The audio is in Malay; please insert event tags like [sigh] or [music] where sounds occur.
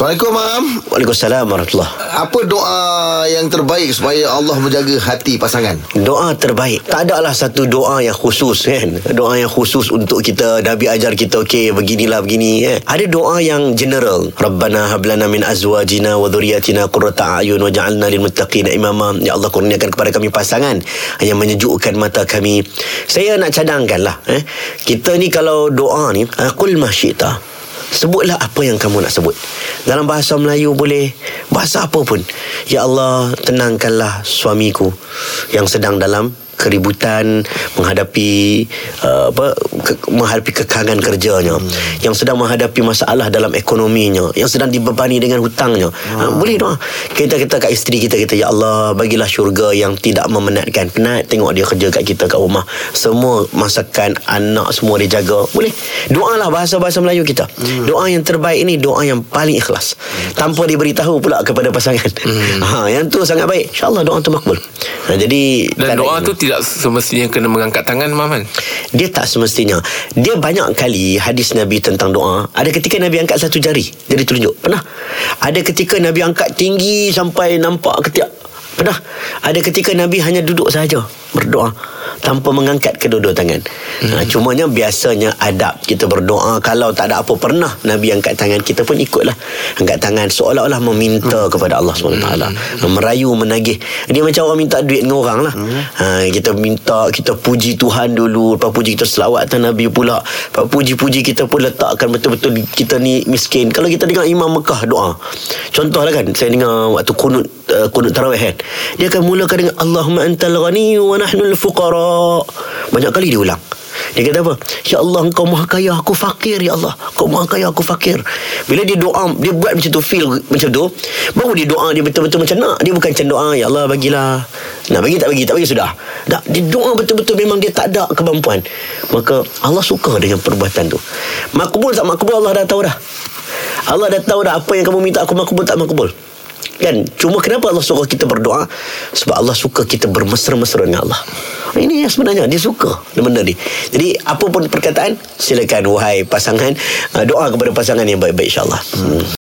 Assalamualaikum Mam. Waalaikumsalam warahmatullahi Apa doa yang terbaik Supaya Allah menjaga hati pasangan? Doa terbaik. Tak adalah satu doa yang khusus kan? Doa yang khusus untuk kita Nabi ajar kita Okey beginilah begini eh. Ada doa yang general. Rabbana hablana min azwajina Wa dhuriyatina Qurrata a'yun Wa ja'alna lil muttaqina imama. Ya Allah kurniakan kepada kami pasangan Yang menyejukkan mata kami. Saya nak cadangkan lah eh. Kita ni kalau doa ni ah, Qul masyita Sebutlah apa yang kamu nak sebut. Dalam bahasa Melayu boleh Bahasa apa pun. Ya Allah tenangkanlah suamiku Yang sedang dalam keributan menghadapi uh, apa ke, menghadapi kekangan kerjanya hmm. yang sedang menghadapi masalah dalam ekonominya yang sedang dibebani dengan hutangnya. Hmm. uh, boleh doa kita kita kat isteri kita kita ya Allah bagilah syurga yang tidak memenatkan. Penat tengok dia kerja kat kita kat rumah. Semua masakan anak semua dia jaga. Boleh? Doalah bahasa-bahasa Melayu kita. Hmm. doa yang terbaik ini doa yang paling ikhlas. Hmm. tanpa diberitahu pula kepada pasangan. Hmm. [laughs] ha yang tu sangat baik. Insyaallah doa tu makbul. Ha, jadi Dan doa tu tidak semestinya kena mengangkat tangan Maman dia tak semestinya. Dia banyak kali hadis Nabi tentang doa. Ada ketika Nabi angkat satu jari jari telunjuk. Pernah? Ada ketika Nabi angkat tinggi sampai nampak ketiak pernah ada ketika Nabi hanya duduk saja berdoa tanpa mengangkat kedua-dua tangan. Hmm. Ha, cumanya biasanya adab kita berdoa kalau tak ada apa pernah Nabi angkat tangan kita pun ikutlah angkat tangan seolah-olah meminta hmm. kepada Allah SWT hmm. merayu menagih dia macam orang minta duit dengan orang lah hmm. ha, kita minta kita puji Tuhan dulu lepas puji kita selawat atas Nabi pula lepas puji-puji kita pun letakkan betul-betul kita ni miskin kalau kita dengar Imam Mekah doa contohlah kan saya dengar waktu kunut uh, kunut tarawih kan? Dia akan mulakan dengan Allahumma antal ghani wa nahnu al-fuqara banyak kali dia ulang. Dia kata apa? Ya Allah engkau maha kaya Aku fakir ya Allah. Kau maha kaya aku fakir. Bila dia doa Dia buat macam tu Feel macam tu Baru dia doa Dia betul-betul macam nak. Dia bukan macam doa Ya Allah bagilah. Nak bagi tak bagi Tak bagi sudah. Tak, Dia doa betul-betul Memang dia tak ada kemampuan. Maka Allah suka dengan perbuatan tu. Makbul tak makbul Allah dah tahu dah. Allah dah tahu dah Apa yang kamu minta Aku makbul tak makbul Kan? Cuma kenapa Allah suka kita berdoa? Sebab Allah suka kita bermesra-mesra dengan Allah. Ini yang sebenarnya Dia suka benda ni. Jadi apa pun perkataan Silakan wahai pasangan uh, Doa kepada pasangan yang baik-baik insyaAllah. Hmm.